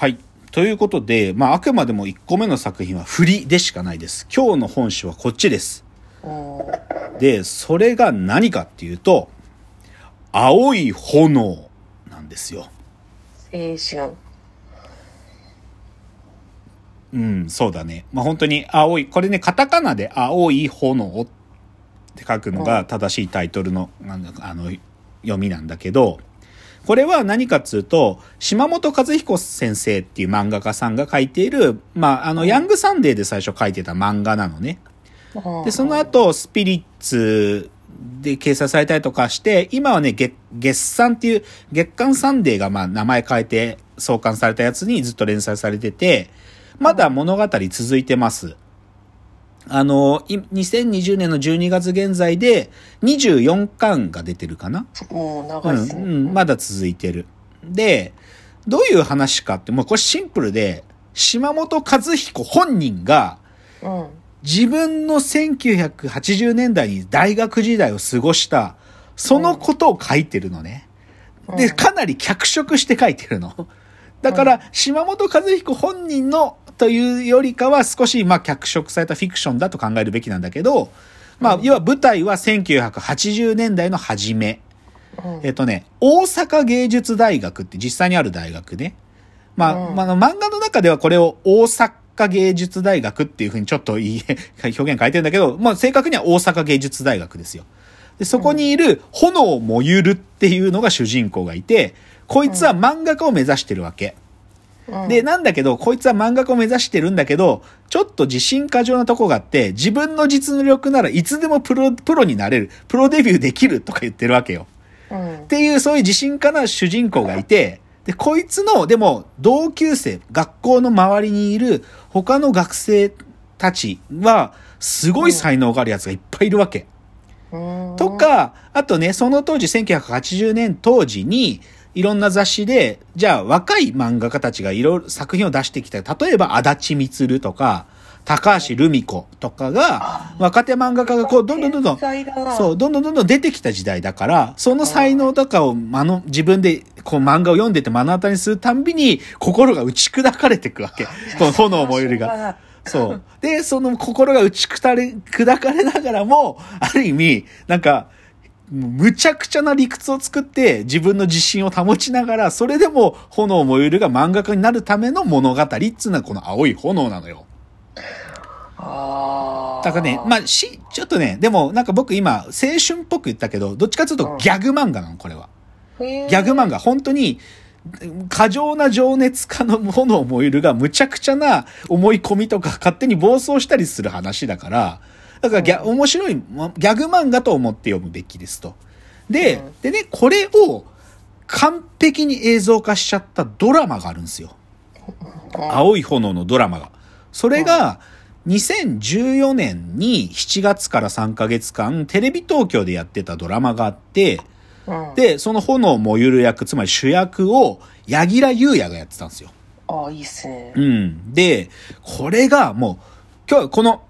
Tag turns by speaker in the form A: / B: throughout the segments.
A: はい。ということで、まあ、あくまでも1個目の作品は振りでしかないです。今日の本誌はこっちです。
B: うん。
A: で、それが何かっていうと、青い炎なんですよ。
B: えー、違う。
A: うん、そうだね。まあ、本当に青い、これね、カタカナで青い炎って書くのが正しいタイトルの、あの、読みなんだけど、これは何かっつうと、島本和彦先生っていう漫画家さんが書いている、まあ、あの、ヤングサンデーで最初書いてた漫画なのね。で、その後、スピリッツで掲載されたりとかして、今はね、月、ゲッサンっていう、月刊サンデーがまあ名前変えて創刊されたやつにずっと連載されてて、まだ物語続いてます。あの、い2020年の12月現在で24巻が出てるかな？
B: もう
A: う
B: 長いですね。
A: ん、うん、まだ続いてる。で、どういう話かって、もうこれシンプルで、島本和彦本人が、
B: うん。
A: 自分の1980年代に大学時代を過ごした、そのことを書いてるのね。で、
B: うん
A: かなり脚色して書いてるの。だから、島本和彦本人のというよりかは少し、まあ、脚色されたフィクションだと考えるべきなんだけど、まあ、要は舞台は1980年代の初め。
B: うん
A: えっとね、大阪芸術大学って実際にある大学ね。まあ、
B: うん
A: まあ、漫画の中ではこれを大阪芸術大学っていうふうにちょっといい 表現変えてるんだけど、まあ正確には大阪芸術大学ですよ。で、そこにいる炎もゆるっていうのが主人公がいて、こいつは漫画家を目指してるわけ。
B: うん。
A: で、なんだけど、こいつは漫画家を目指してるんだけど、ちょっと自信過剰なとこがあって、自分の実力ならいつでもプロ、プロになれる、プロデビューできるとか言ってるわけよ。
B: うん。
A: っていう、そういう自信家な主人公がいて、で、こいつの、でも、同級生、学校の周りにいる他の学生たちは、すごい才能がある奴がいっぱいいるわけ。
B: うん。
A: とか、あとね、その当時、1980年当時に、いろんな雑誌で、じゃあ若い漫画家たちがいろいろ作品を出してきた。例えば、足立光とか、高橋留美子とかが、若手漫画家がこう、どんどんどんどん、そう、どんどんどんどん出てきた時代だから、その才能とかを、あの、自分で、こう漫画を読んでて目の当たりにするたんびに、心が打ち砕かれていくわけ。この炎燃えるが。そう。で、その心が打ち砕れ砕かれながらも、ある意味、なんか、むちゃくちゃな理屈を作って自分の自信を保ちながら、それでも炎燃えるが漫画家になるための物語っつうのはこの青い炎なのよ。
B: ああ。
A: だからね、まあ、し、ちょっとね、でもなんか僕今、青春っぽく言ったけど、どっちかというとギャグ漫画なの、これは。
B: ギ
A: ギャグ漫画、本当に、過剰な情熱家の炎燃えるが、むちゃくちゃな思い込みとか勝手に暴走したりする話だから、だからギャ、面白い、まギャグ漫画と思って読むべきですと。で、
B: うん
A: でね、これを完璧に映像化しちゃったドラマがあるんですよ。青い炎のドラマが。それが、2014年に7月から3ヶ月間、テレビ東京でやってたドラマがあって、
B: うん、
A: で、その炎燃ゆる役、つまり主役を、柳楽優弥がやってたんですよ。
B: ああ、いいっすね。
A: うん。で、これがもう、今日はこの、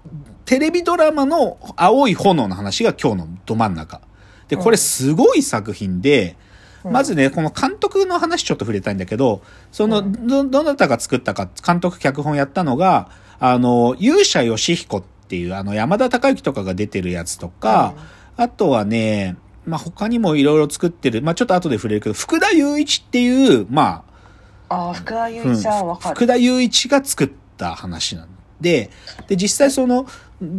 A: テレビドラマの青い炎の話が今日のど真ん中。で、これすごい作品で、まずね、この監督の話ちょっと触れたいんだけど、その、ど、どなたが作ったか、監督脚本やったのが、あの、勇者ヨシヒコっていう、あの、山田孝之とかが出てるやつとか、あとはね、まあ、他にもいろいろ作ってる、まあ、ちょっと後で触れるけど、福田雄一っていう、まあ、
B: ああ、福田雄
A: うん
B: 一はわかる。
A: 福田雄一が作った話なんで、で、実際その、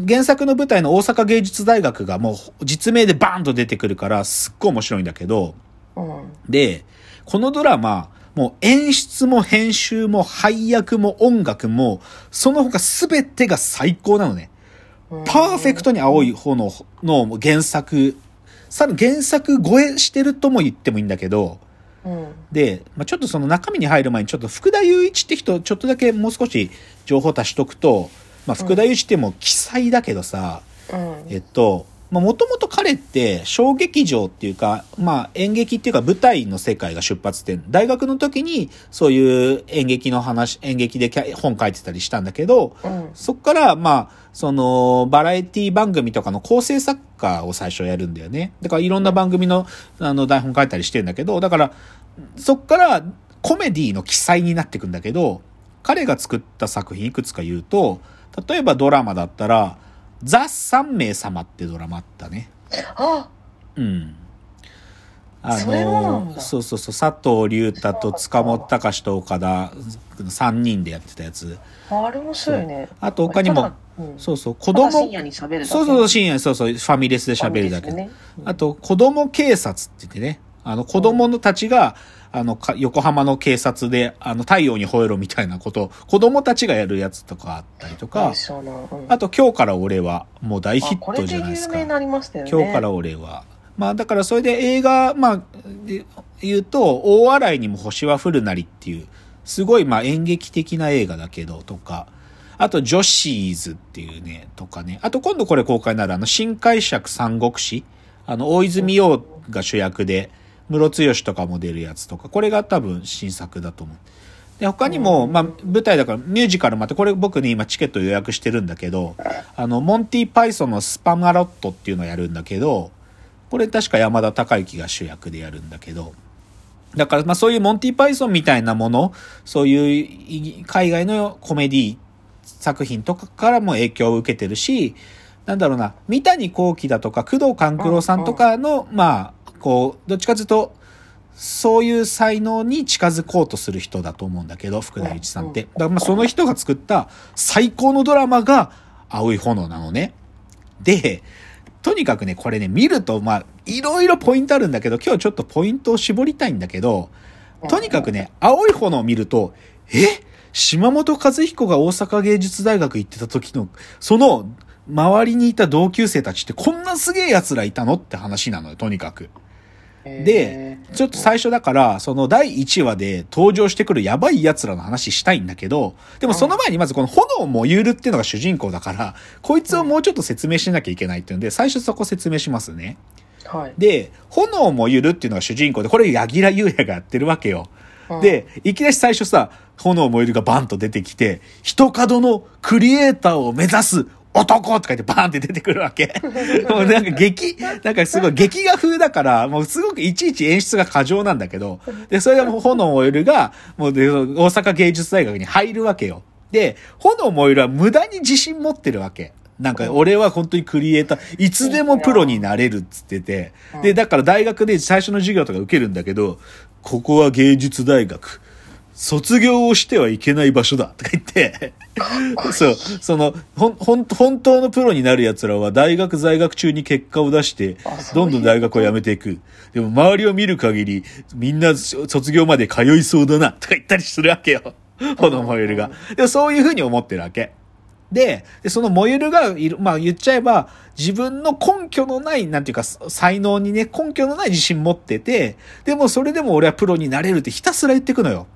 A: 原作の舞台の大阪芸術大学がもう実名でバーンと出てくるから、すっごい面白いんだけど、
B: うん。
A: で、このドラマ、もう演出も編集も配役も音楽も、その他全てが最高なのね。パーフェクトに青い炎の原作、さらに原作超えしてるとも言ってもいいんだけど、
B: うん。
A: で、まあ、ちょっとその中身に入る前にちょっと福田雄一って人、ちょっとだけもう少し情報足しとくと、まあ、福田雄一ってもう奇才だけどさ、
B: うん。
A: えっと、まあ、もともと彼って小劇場っていうか、まあ、演劇っていうか舞台の世界が出発点。大学の時にそういう演劇の話、演劇で本書いてたりしたんだけど、
B: うん。
A: そっから、まあ、その、バラエティ番組とかの構成作家を最初やるんだよね。だからいろんな番組の、あの、台本書いたりしてるんだけど、だから、そっから、コメディの記載になってくんだけど、彼が作った作品いくつか言うと、例えばドラマだったら、ザ・三名様ってドラマあったね。
B: あ、
A: うん。あ
B: それもなんだ
A: そうそうそう、佐藤隆太と塚本隆と岡田3人でやってたやつ。
B: あれ面白いね。
A: あと他にも
B: うん
A: そうそう、子供、
B: 深夜に喋るだけ
A: そうそう、深夜、そうそう、ファミレスで喋るだけ。
B: ねうん
A: あと、子供警察って言ってね、あの、子供のたちが、あの、か横浜の警察で、あの、太陽に吠えろみたいなことを、子供たちがやるやつとかあったりとかあと、今日から俺は、もう大ヒットじゃないですか。
B: れで有名になりましたよね。
A: 今日から俺は。まあだからそれで映画、まあ、で言うと、大洗にも星は降るなりっていう、すごいまあ演劇的な映画だけど、とか、あと、ジョシーズっていうね、とかね。あと今度これ公開になるあの、新解釈三国志。あの、大泉洋が主役で、ムロツヨシとかも出るやつとか、これが多分新作だと思う。で、他にも、まあ、舞台だから、ミュージカルまた、これ僕ね、今チケット予約してるんだけど、あの、モンティ・パイソンのスパマロットっていうのをやるんだけど、これ確か山田孝之が主役でやるんだけど、だからまあそういうモンティ・パイソンみたいなもの、そういうい海外のコメディ作品とかからも影響を受けてるし、なんだろうな、三谷幸喜だとか、工藤官九郎さんとかの、まあ、こう、どっちかというと、そういう才能に近づこうとする人だと思うんだけど、福田祐一さんって。だからまあその人が作った最高のドラマが青い炎なのね。で、とにかくね、これね、見ると、まあ、いろいろポイントあるんだけど、今日ちょっとポイントを絞りたいんだけど、とにかくね、青い炎を見ると、え？島本和彦が大阪芸術大学行ってた時の、その、周りにいた同級生たちってこんなすげえ奴らいたの？って話なのよ、とにかく。で、ちょっと最初だから、その第1話で登場してくるやばい奴らの話したいんだけど、でもその前にまずこの炎もゆるっていうのが主人公だから、こいつをもうちょっと説明しなきゃいけないっていうんで、最初そこ説明しますね。
B: はい。
A: で、炎もゆるっていうのが主人公で、これ柳楽優弥がやってるわけよ。
B: うん
A: で、いきなり最初さ、炎もゆるがバンと出てきて、一角のクリエイターを目指す男とか言ってバーンって出てくるわけ。もうなんか劇、なんかすごい劇画風だから、もうすごくいちいち演出が過剰なんだけど、で、それでもう炎もゆるが、もうで大阪芸術大学に入るわけよ。で、炎もゆるは無駄に自信持ってるわけ。なんか、俺は本当にクリエイター、いつでもプロになれるっつってて、で、だから大学で最初の授業とか受けるんだけど、ここは芸術大学。卒業をしてはいけない場所だとか言って、そう、その、ほん、ほん、本当のプロになる奴らは大学在学中に結果を出してどんどん大学を辞めていく。でも周りを見る限り、みんな卒業まで通いそうだな、とか言ったりするわけよ。炎もゆるが。でもそういうふうに思ってるわけ。で、でそのモユルがいる、まあ言っちゃえば、自分の根拠のない、なんていうか、才能にね、根拠のない自信持ってて、でもそれでも俺はプロになれるってひたすら言ってくのよ。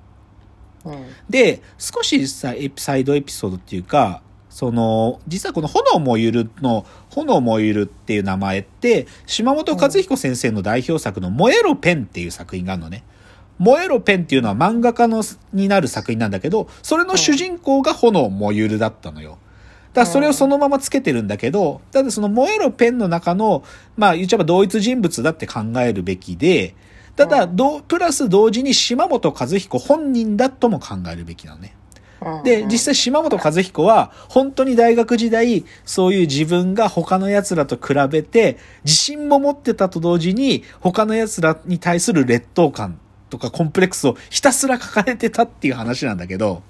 B: うん。
A: で、少しさ、エピサイドエピソードっていうか、その、実はこの炎もゆるの、炎もゆるっていう名前って、島本和彦先生の代表作の燃えろペンっていう作品があるのね。燃えろペンっていうのは漫画家のになる作品なんだけど、それの主人公が炎もゆるだったのよ。だからそれをそのままつけてるんだけど、ただその燃えろペンの中の、まあ言っちゃえば同一人物だって考えるべきで、ただ、どうプラス同時に島本和彦本人だとも考えるべきなのね。
B: うん
A: で、実際島本和彦は、本当に大学時代、そういう自分が他の奴らと比べて、自信も持ってたと同時に、他の奴らに対する劣等感とかコンプレックスをひたすら抱えてたっていう話なんだけど、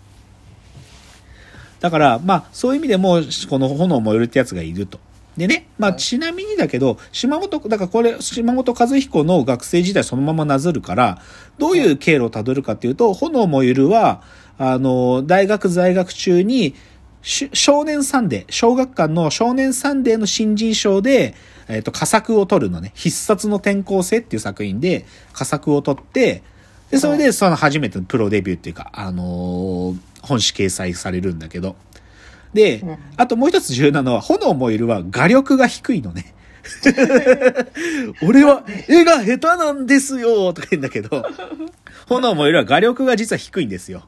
A: だから、まあ、そういう意味でも、この炎燃えるってやつがいると。でね、まあ、ちなみにだけど、島本、だからこれ、島本和彦の学生時代そのままなぞるから、どういう経路をたどるかっていうと、炎燃ゆるは、あの、大学在学中に、し少年サンデー、小学館の少年サンデーの新人賞で、えっ、と、佳作を取るのね、必殺の転校生っていう作品で佳作を取って、で、それでその初めてのプロデビューっていうか、あのー本誌掲載されるんだけど。で
B: うん、
A: あともう一つ重要なのは、炎燃ゆるは画力が低いのね。俺は絵が下手なんですよとか言うんだけど、炎燃ゆるは画力が実は低いんですよ。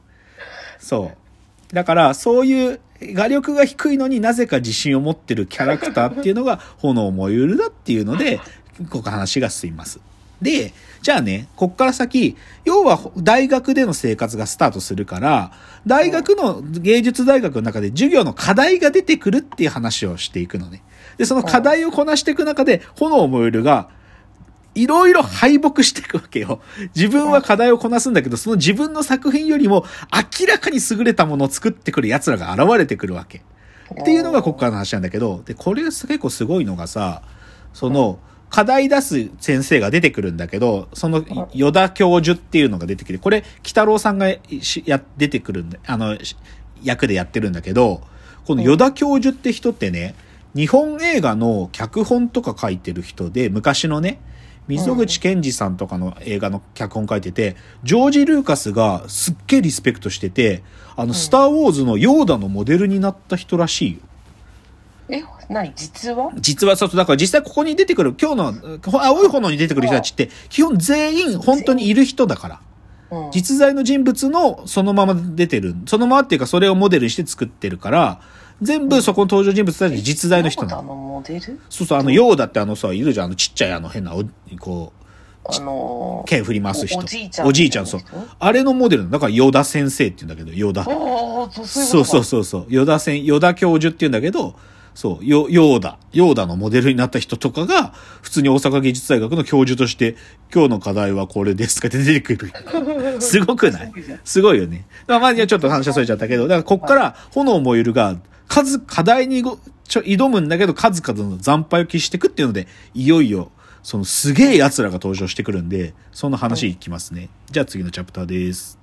A: そう。だから、そういう画力が低いのになぜか自信を持ってるキャラクターっていうのが炎燃ゆるだっていうので、ここ話が進みます。で、じゃあね、こっから先、要は大学での生活がスタートするから、大学の芸術大学の中で授業の課題が出てくるっていう話をしていくのね。で、その課題をこなしていく中で、炎燃えるが、いろいろ敗北していくわけよ。自分は課題をこなすんだけど、その自分の作品よりも明らかに優れたものを作ってくる奴らが現れてくるわけ。っていうのがここからの話なんだけど、で、これ結構すごいのがさ、その、課題出す先生が出てくるんだけど、その、与田教授っていうのが出てきて、これ、北郎さんがしや、出てくるんで、あの、し役でやってるんだけど、この与田教授って人ってね、日本映画の脚本とか書いてる人で、昔のね、溝口健二さんとかの映画の脚本書いてて、ジョージ・ルーカスがすっげえリスペクトしてて、あの、スター・ウォーズのヨーダのモデルになった人らしいよ。
B: え、何？実は
A: 実はそうそう、だから実際ここに出てくる、今日の、ほ青い炎に出てくる人たちって、基本全員本当にいる人だから。
B: うん。
A: 実在の人物のそのまま出てる。そのままっていうかそれをモデルにして作ってるから、全部そこの登場人物たち実在の人なの。
B: モデル？
A: そうそう、あの、ヨーダってあのさ、いるじゃん、あのちっちゃいあの変な、おこ
B: あの
A: う、剣振り回す人。
B: おおじいちゃん
A: おじいちゃん、そう。あれのモデルだから、ヨダ先生って言うんだけど、ヨダ。
B: そう
A: そうそう
B: う
A: そうそう。ヨダ先、ヨダ教授って言うんだけど、そう、ヨ、ヨーダ、ヨーダのモデルになった人とかが、普通に大阪芸術大学の教授として、今日の課題はこれですとかって出てくる。すごくない？すごいよね。まあ、まあ、ちょっと話はそれちゃったけど、だからこっから炎燃えるが、数、課題にごちょ挑むんだけど、数々の惨敗を喫していくっていうので、いよいよ、そのすげえ奴らが登場してくるんで、その話いきますね。じゃあ次のチャプターです。